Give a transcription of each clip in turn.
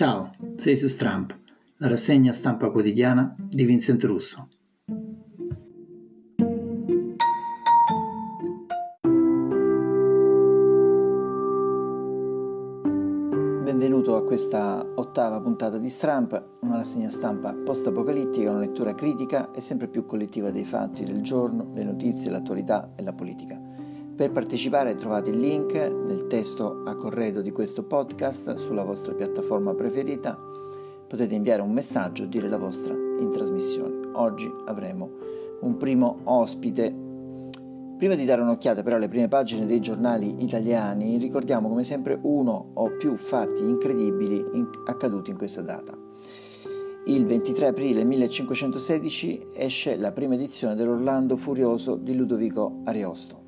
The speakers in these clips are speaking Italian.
Ciao, sei su Stramp, la rassegna stampa quotidiana di Vincent Russo. Benvenuto a questa ottava puntata di Stramp, una rassegna stampa post-apocalittica, una lettura critica e sempre più collettiva dei fatti del giorno, le notizie, l'attualità e la politica. Per partecipare trovate il link nel testo a corredo di questo podcast sulla vostra piattaforma preferita. Potete inviare un messaggio o dire la vostra in trasmissione. Oggi avremo un primo ospite. Prima di dare un'occhiata però alle prime pagine dei giornali italiani, ricordiamo come sempre uno o più fatti incredibili in- accaduti in questa data. Il 23 aprile 1516 esce la prima edizione dell'Orlando Furioso di Ludovico Ariosto.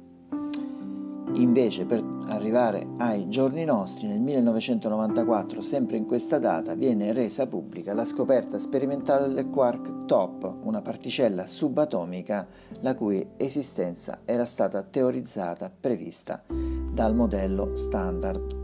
Invece, per arrivare ai giorni nostri, nel 1994, sempre in questa data, viene resa pubblica la scoperta sperimentale del quark top, una particella subatomica la cui esistenza era stata teorizzata, prevista dal modello standard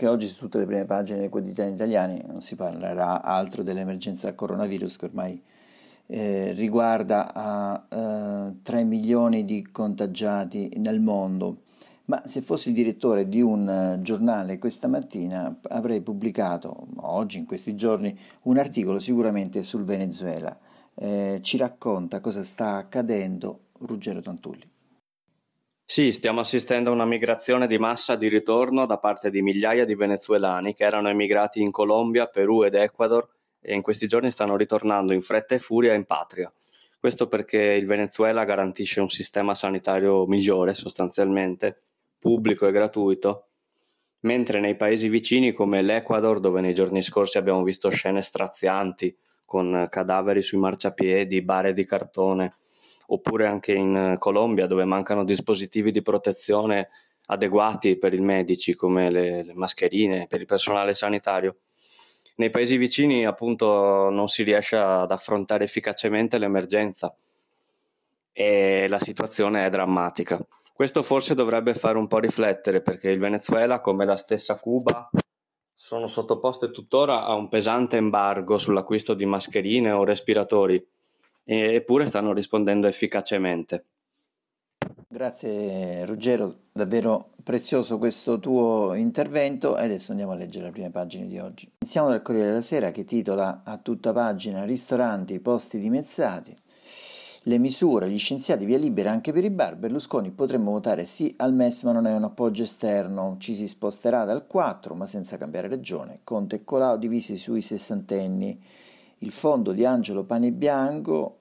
anche oggi su tutte le prime pagine dei quotidiani italiani non si parlerà altro dell'emergenza coronavirus che ormai eh, riguarda a eh, 3 milioni di contagiati nel mondo. Ma se fossi il direttore di un uh, giornale questa mattina avrei pubblicato oggi, in questi giorni, un articolo sicuramente sul Venezuela. Eh, ci racconta cosa sta accadendo Ruggero Tantulli. Sì, stiamo assistendo a una migrazione di massa di ritorno da parte di migliaia di venezuelani che erano emigrati in Colombia, Perù ed Ecuador e in questi giorni stanno ritornando in fretta e furia in patria. Questo perché il Venezuela garantisce un sistema sanitario migliore sostanzialmente, pubblico e gratuito, mentre nei paesi vicini come l'Ecuador, dove nei giorni scorsi abbiamo visto scene strazianti con cadaveri sui marciapiedi, bare di cartone, oppure anche in Colombia dove mancano dispositivi di protezione adeguati per i medici come le, le mascherine per il personale sanitario. Nei paesi vicini appunto non si riesce ad affrontare efficacemente l'emergenza e la situazione è drammatica. Questo forse dovrebbe fare un po' riflettere perché il Venezuela, come la stessa Cuba, sono sottoposte tuttora a un pesante embargo sull'acquisto di mascherine o respiratori eppure stanno rispondendo efficacemente. Grazie Ruggero, davvero prezioso questo tuo intervento e adesso andiamo a leggere le prime pagine di oggi. Iniziamo dal Corriere della Sera che titola a tutta pagina ristoranti, posti dimezzati. Le misure, gli scienziati via libera anche per i bar, Berlusconi potremmo votare sì al MES ma non è un appoggio esterno, ci si sposterà dal 4 ma senza cambiare regione, Conte e Colau divisi sui sessantenni, il fondo di Angelo Panebianco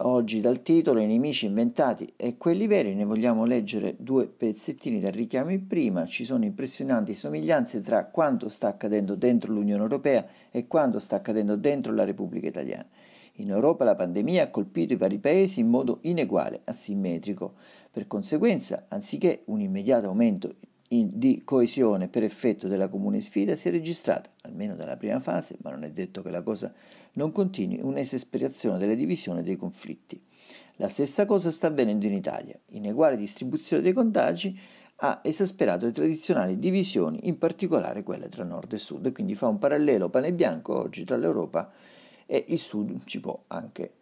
Oggi dal titolo I nemici inventati e quelli veri ne vogliamo leggere due pezzettini dal richiamo in prima. Ci sono impressionanti somiglianze tra quanto sta accadendo dentro l'Unione Europea e quanto sta accadendo dentro la Repubblica Italiana. In Europa la pandemia ha colpito i vari paesi in modo ineguale, asimmetrico. Per conseguenza, anziché un immediato aumento di coesione per effetto della comune sfida si è registrata, almeno dalla prima fase, ma non è detto che la cosa non continui, un'esasperazione delle divisioni e dei conflitti. La stessa cosa sta avvenendo in Italia. Ineguale distribuzione dei contagi ha esasperato le tradizionali divisioni, in particolare quelle tra nord e sud, quindi fa un parallelo pane bianco oggi tra l'Europa e il sud, ci può anche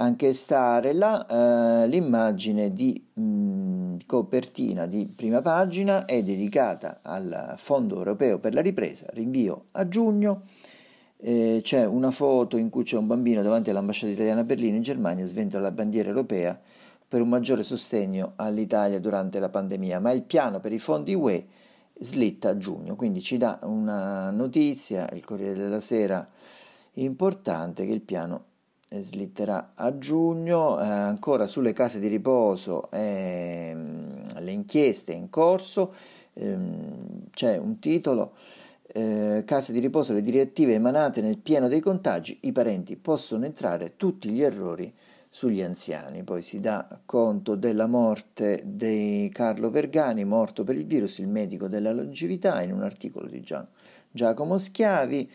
anche stare là eh, l'immagine di mh, mm, copertina di prima pagina è dedicata al Fondo Europeo per la ripresa, rinvio a giugno. Eh, c'è una foto in cui c'è un bambino davanti all'ambasciata italiana a Berlino in Germania sventola la bandiera europea per un maggiore sostegno all'Italia durante la pandemia, ma il piano per i fondi UE slitta a giugno, quindi ci dà una notizia, il Corriere della Sera importante che il piano slitterà a giugno, eh, ancora sulle case di riposo eh, le inchieste in corso, ehm, c'è un titolo, eh, case di riposo, le direttive emanate nel pieno dei contagi, i parenti possono entrare tutti gli errori sugli anziani, poi si dà conto della morte di Carlo Vergani, morto per il virus, il medico della longevità, in un articolo di Gian, Giacomo Schiavi,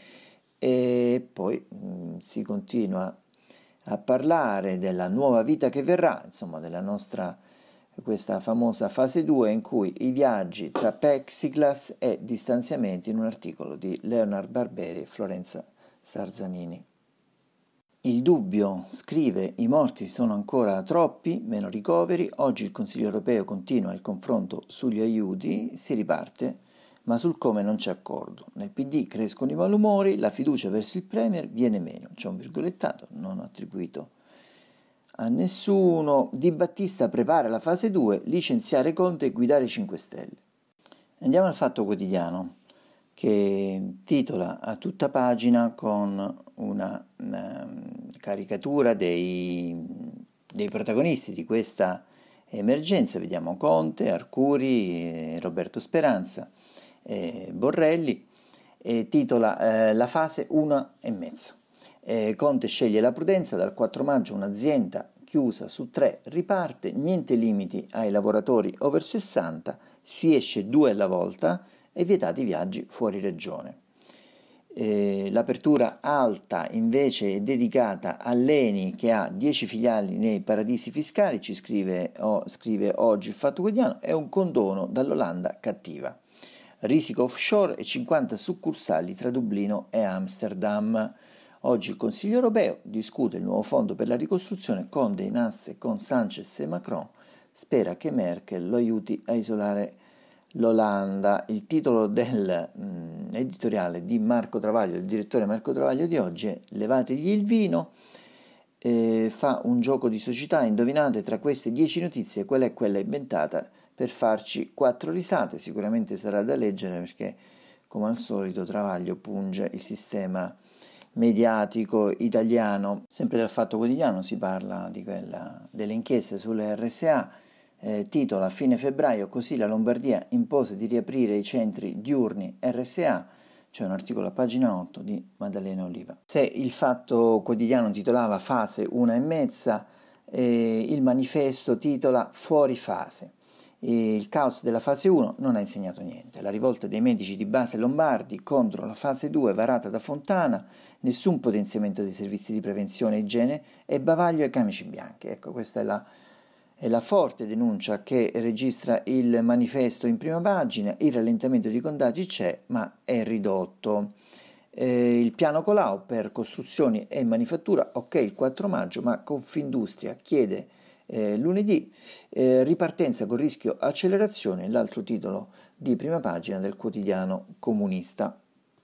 e poi mh, si continua a parlare della nuova vita che verrà, insomma della nostra questa famosa fase 2 in cui i viaggi tra plexiglass e distanziamenti in un articolo di Leonard Barberi e Florenza Sarzanini. Il dubbio, scrive, i morti sono ancora troppi, meno ricoveri, oggi il Consiglio europeo continua il confronto sugli aiuti, si riparte, ma sul come non c'è accordo. Nel PD crescono i malumori, la fiducia verso il Premier viene meno, c'è un virgolettato non attribuito a nessuno. Di Battista prepara la fase 2, licenziare Conte e guidare 5 Stelle. Andiamo al Fatto Quotidiano che titola a tutta pagina con una, una caricatura dei, dei, protagonisti di questa emergenza. Vediamo Conte, Arcuri, Roberto Speranza, eh, Borrelli e titola eh, La fase 1 e mezzo. Eh, Conte sceglie la prudenza, dal 4 maggio un'azienda chiusa su tre riparte, niente limiti ai lavoratori over 60, si esce due alla volta e vietati viaggi fuori regione. Eh, l'apertura alta invece è dedicata all'Eni che ha 10 filiali nei paradisi fiscali, ci scrive, oh, scrive oggi il Fatto Quotidiano, è un condono dall'Olanda cattiva. Risico offshore e 50 succursali tra Dublino e Amsterdam. Oggi il Consiglio europeo discute il nuovo fondo per la ricostruzione con dei nasse con Sanchez e Macron. Spera che Merkel lo aiuti a isolare l'Olanda. Il titolo del mm, di Marco Travaglio, il direttore Marco Travaglio di oggi è Levategli il vino. Eh, fa un gioco di società, indovinate tra queste 10 notizie qual è quella inventata per farci quattro risate. Sicuramente sarà da leggere perché, come al solito, Travaglio punge il sistema mediatico italiano. Sempre dal Fatto Quotidiano si parla quella, delle inchieste sulle RSA. Eh, titola a fine febbraio così la Lombardia impose di riaprire i centri diurni RSA c'è un articolo a pagina 8 di Maddalena Oliva. Se il Fatto Quotidiano titolava fase una e mezza, eh, il manifesto titola fuori fase il caos della fase 1 non ha insegnato niente. La rivolta dei medici di base lombardi contro la fase 2 varata da Fontana, nessun potenziamento dei servizi di prevenzione e igiene e bavaglio ai camici bianchi. Ecco, questa è la, è la forte denuncia che registra il manifesto in prima pagina. Il rallentamento dei contagi c'è, ma è ridotto. Eh, il piano Colau per costruzioni e manifattura, ok il 4 maggio, ma Confindustria chiede eh, lunedì, eh, ripartenza con rischio accelerazione, l'altro titolo di prima pagina del quotidiano comunista.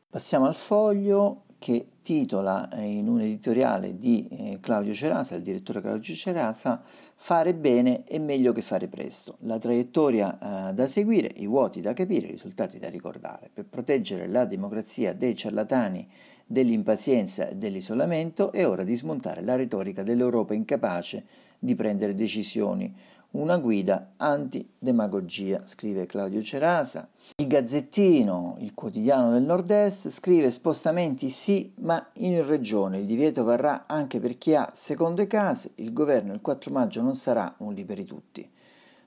Passiamo al foglio che titola eh, in un editoriale di eh, Claudio Cerasa, il direttore Claudio Cerasa, Fare bene è meglio che fare presto. La traiettoria eh, da seguire, i vuoti da capire, i risultati da ricordare. Per proteggere la democrazia dei ciarlatani, dell'impazienza e dell'isolamento è ora di smontare la retorica dell'Europa incapace di prendere decisioni. Una guida antidemagogia, scrive Claudio Cerasa. Il Gazzettino, il quotidiano del Nord-Est, scrive spostamenti sì, ma in regione. Il divieto varrà anche per chi ha seconde case. Il governo il 4 maggio non sarà un liberi tutti.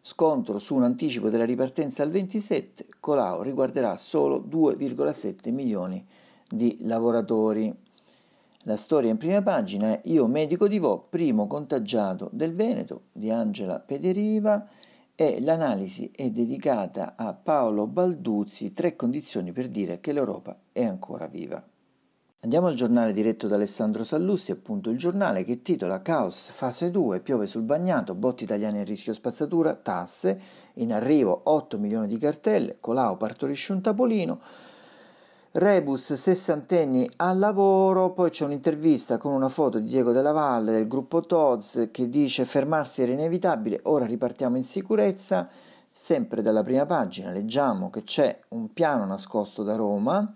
Scontro su un anticipo della ripartenza al 27, Colau riguarderà solo 2,7 milioni di lavoratori. La storia in prima pagina è Io medico di Vo, primo contagiato del Veneto di Angela Pederiva e l'analisi è dedicata a Paolo Balduzzi, tre condizioni per dire che l'Europa è ancora viva. Andiamo al giornale diretto da Alessandro Sallusti, appunto il giornale che titola Caos fase 2, piove sul bagnato, botti italiani a rischio spazzatura, tasse, in arrivo 8 milioni di cartelle, Colau partorisce un tapolino, Rebus sessantenni al lavoro, poi c'è un'intervista con una foto di Diego Della Valle del gruppo Toz che dice fermarsi era inevitabile, ora ripartiamo in sicurezza. Sempre dalla prima pagina leggiamo che c'è un piano nascosto da Roma,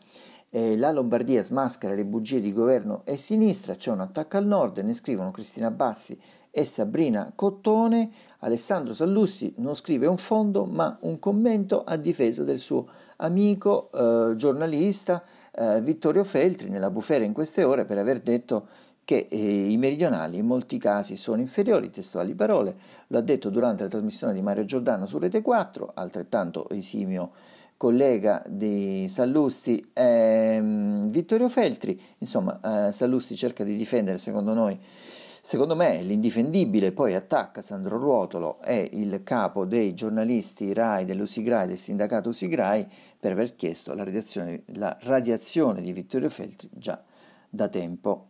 eh, la Lombardia smaschera le bugie di governo e sinistra, c'è un attacco al nord, ne scrivono Cristina Bassi e Sabrina Cottone. Alessandro Sallusti non scrive un fondo ma un commento a difesa del suo amico eh, giornalista eh, Vittorio Feltri nella bufera in queste ore per aver detto che eh, i meridionali in molti casi sono inferiori, testuali parole, lo ha detto durante la trasmissione di Mario Giordano su Rete 4, altrettanto esimio collega di Sallusti ehm, Vittorio Feltri, insomma eh, Sallusti cerca di difendere secondo noi Secondo me l'indifendibile poi attacca Sandro Ruotolo e il capo dei giornalisti RAI dell'Usigrai, del sindacato Usigrai, per aver chiesto la radiazione, la radiazione di Vittorio Feltri già da tempo.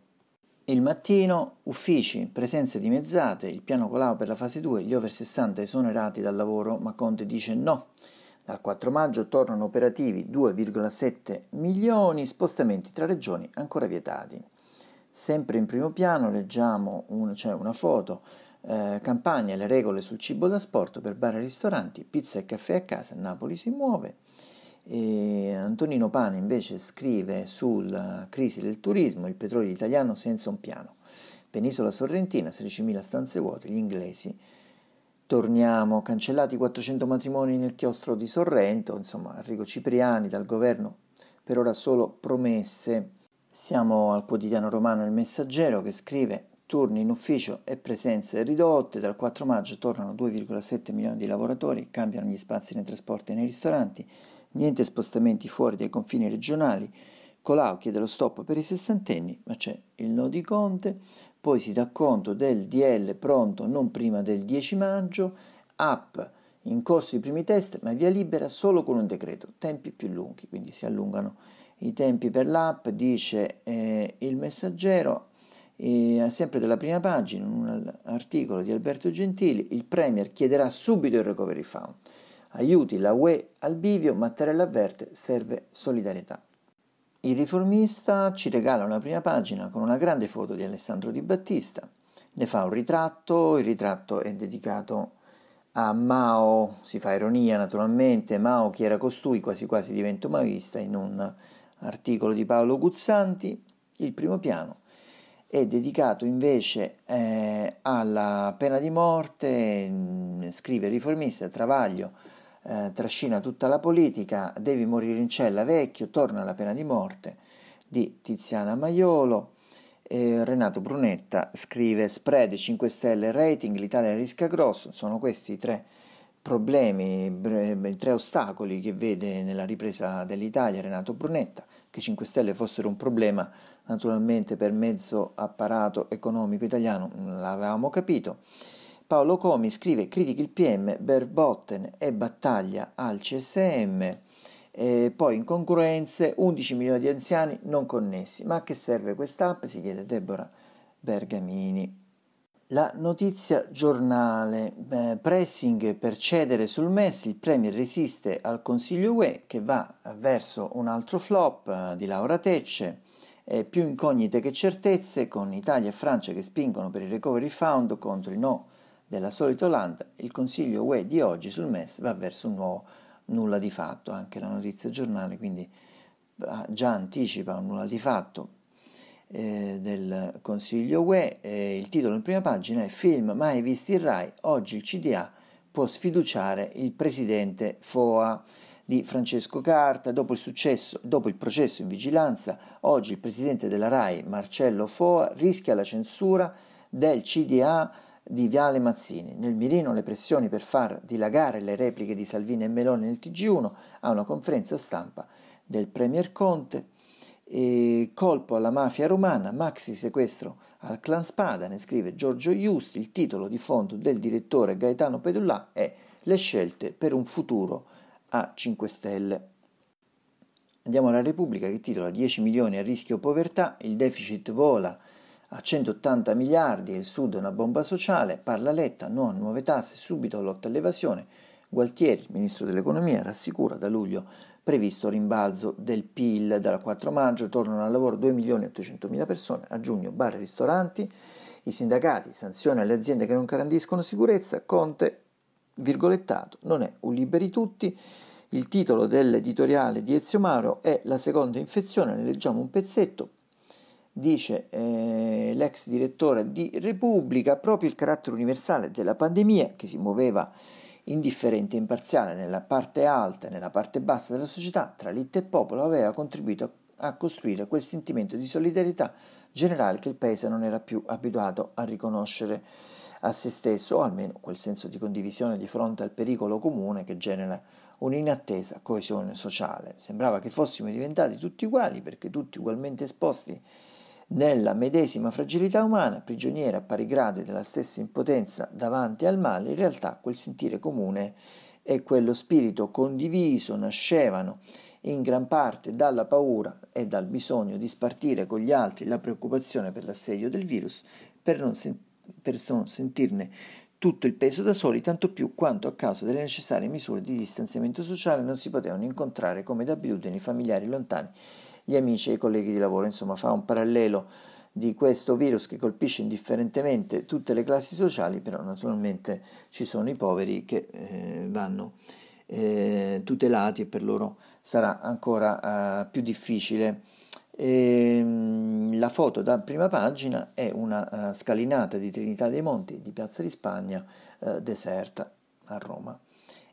Il mattino, uffici, presenze dimezzate, il piano Colau per la fase 2, gli over 60 esonerati dal lavoro, ma Conte dice no. Dal 4 maggio tornano operativi 2,7 milioni, spostamenti tra regioni ancora vietati. Sempre in primo piano leggiamo un, cioè una foto, eh, campagna le regole sul cibo da sport per bar e ristoranti, pizza e caffè a casa, Napoli si muove. E Antonino Pane invece scrive sulla crisi del turismo, il petrolio italiano senza un piano. Penisola Sorrentina, 16.000 stanze vuote, gli inglesi. Torniamo, cancellati 400 matrimoni nel chiostro di Sorrento, insomma, Enrico Cipriani dal governo, per ora solo promesse. Siamo al quotidiano romano Il Messaggero che scrive turni in ufficio e presenze ridotte, dal 4 maggio tornano 2,7 milioni di lavoratori, cambiano gli spazi nei trasporti e nei ristoranti, niente spostamenti fuori dai confini regionali, Colau chiede lo stop per i sessantenni, ma c'è il no di Conte, poi si dà conto del DL pronto non prima del 10 maggio, app in corso i primi test, ma via libera solo con un decreto, tempi più lunghi, quindi si allungano i tempi per l'app, dice eh, il messaggero, eh, sempre della prima pagina, in un articolo di Alberto Gentili, il Premier chiederà subito il recovery fund. Aiuti la UE al bivio, Mattarella avverte, serve solidarietà. Il riformista ci regala una prima pagina con una grande foto di Alessandro Di Battista, ne fa un ritratto, il ritratto è dedicato a Mao, si fa ironia naturalmente, Mao chi era costui quasi quasi diventa maoista in un articolo di Paolo Guzzanti, il primo piano è dedicato invece eh, alla pena di morte, mm, scrive riformista, Travaglio eh, trascina tutta la politica, devi morire in cella vecchio, torna alla pena di morte di Tiziana Maiolo. Eh, Renato Brunetta scrive spread 5 stelle rating, l'Italia rischia grosso, sono questi i tre problemi, tre ostacoli che vede nella ripresa dell'Italia Renato Brunetta, che 5 Stelle fossero un problema naturalmente per mezzo apparato economico italiano, l'avevamo capito. Paolo Comi scrive critica il PM, Berbotten e battaglia al CSM, e poi incongruenze, 11 milioni di anziani non connessi. Ma a che serve quest'app? si chiede Deborah Bergamini. La notizia giornale, eh, pressing per cedere sul MES, il Premier resiste al Consiglio UE che va verso un altro flop eh, di Laura Tecce, eh, più incognite che certezze con Italia e Francia che spingono per il recovery fund contro i no della solita Olanda, il Consiglio UE di oggi sul MES va verso un nuovo nulla di fatto, anche la notizia giornale quindi ah, già anticipa un nulla di fatto eh, del Consiglio UE. Eh, il titolo in prima pagina è Film mai visti in Rai, oggi il CDA può sfiduciare il presidente FOA di Francesco Carta. Dopo il, successo, dopo il processo in vigilanza, oggi il presidente della RAI, Marcello Foa, rischia la censura del CDA di Viale Mazzini. Nel mirino le pressioni per far dilagare le repliche di Salvini e Meloni nel TG1 a una conferenza stampa del Premier Conte. E colpo alla mafia romana, maxi sequestro al clan Spada, ne scrive Giorgio Iusti, il titolo di fondo del direttore Gaetano Pedullà è Le scelte per un futuro a 5 Stelle. Andiamo alla Repubblica che titola 10 milioni a rischio povertà, il deficit vola a 180 miliardi il Sud è una bomba sociale, parla Letta, no a nuove tasse, subito lotta all'evasione. Gualtieri, ministro dell'economia, rassicura da luglio previsto rimbalzo del PIL dal 4 maggio, tornano al lavoro 2 milioni e 800 mila persone, a giugno bar e ristoranti, i sindacati sanzione alle aziende che non garantiscono sicurezza, Conte, virgolettato, non è un liberi tutti, il titolo dell'editoriale di Ezio Maro è La seconda infezione, ne leggiamo un pezzetto, dice eh, l'ex direttore di Repubblica, proprio il carattere universale della pandemia che si muoveva indifferente e imparziale nella parte alta e nella parte bassa della società, tra elite e popolo, aveva contribuito a costruire quel sentimento di solidarietà generale che il paese non era più abituato a riconoscere a se stesso, o almeno quel senso di condivisione di fronte al pericolo comune che genera un'inattesa coesione sociale. Sembrava che fossimo diventati tutti uguali perché tutti ugualmente esposti nella medesima fragilità umana, prigioniera a pari gradi della stessa impotenza davanti al male, in realtà quel sentire comune e quello spirito condiviso nascevano in gran parte dalla paura e dal bisogno di spartire con gli altri la preoccupazione per l'assedio del virus, per non, sen- per non sentirne tutto il peso da soli, tanto più quanto a causa delle necessarie misure di distanziamento sociale non si potevano incontrare come d'abitudine i familiari lontani gli amici e i colleghi di lavoro, insomma fa un parallelo di questo virus che colpisce indifferentemente tutte le classi sociali, però naturalmente ci sono i poveri che eh, vanno eh, tutelati e per loro sarà ancora eh, più difficile. E, ehm, la foto da prima pagina è una uh, scalinata di Trinità dei Monti di Piazza di Spagna uh, deserta a Roma.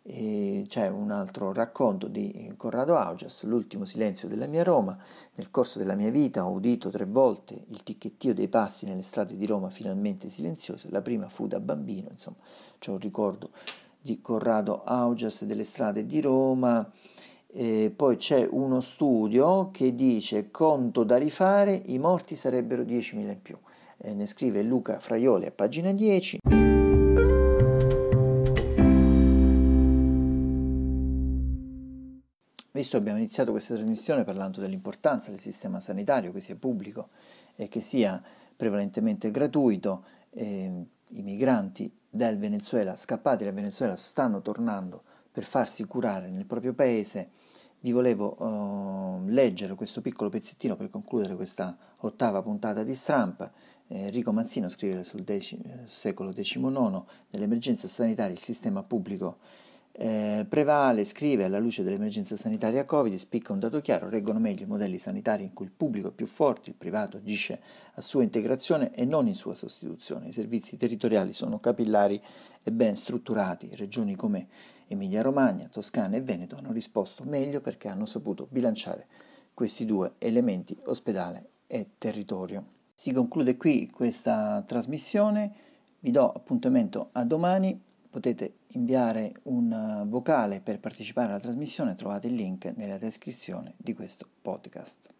E c'è un altro racconto di Corrado Augias, L'ultimo silenzio della mia Roma. Nel corso della mia vita ho udito tre volte il ticchettio dei passi nelle strade di Roma finalmente silenziose. La prima fu da bambino, insomma, c'è un ricordo di Corrado Augias delle strade di Roma. E poi c'è uno studio che dice conto da rifare, i morti sarebbero 10.000 in più. E ne scrive Luca Fraioli a pagina 10. Visto che abbiamo iniziato questa trasmissione parlando dell'importanza del sistema sanitario, che sia pubblico e che sia prevalentemente gratuito, eh, i migranti del Venezuela, scappati dal Venezuela, stanno tornando per farsi curare nel proprio paese, vi volevo uh, leggere questo piccolo pezzettino per concludere questa ottava puntata di Stramp. Eh, Enrico Mazzino scrive sul dec- secolo XIX, nell'emergenza sanitaria il sistema pubblico eh, prevale, scrive alla luce dell'emergenza sanitaria Covid, spicca un dato chiaro, reggono meglio i modelli sanitari in cui il pubblico è più forte, il privato agisce a sua integrazione e non in sua sostituzione. I servizi territoriali sono capillari e ben strutturati. Regioni come Emilia-Romagna, Toscana e Veneto hanno risposto meglio perché hanno saputo bilanciare questi due elementi, ospedale e territorio. Si conclude qui questa trasmissione, vi do appuntamento a domani potete inviare un eh, vocale per partecipare alla trasmissione, trovate il link nella descrizione di questo podcast.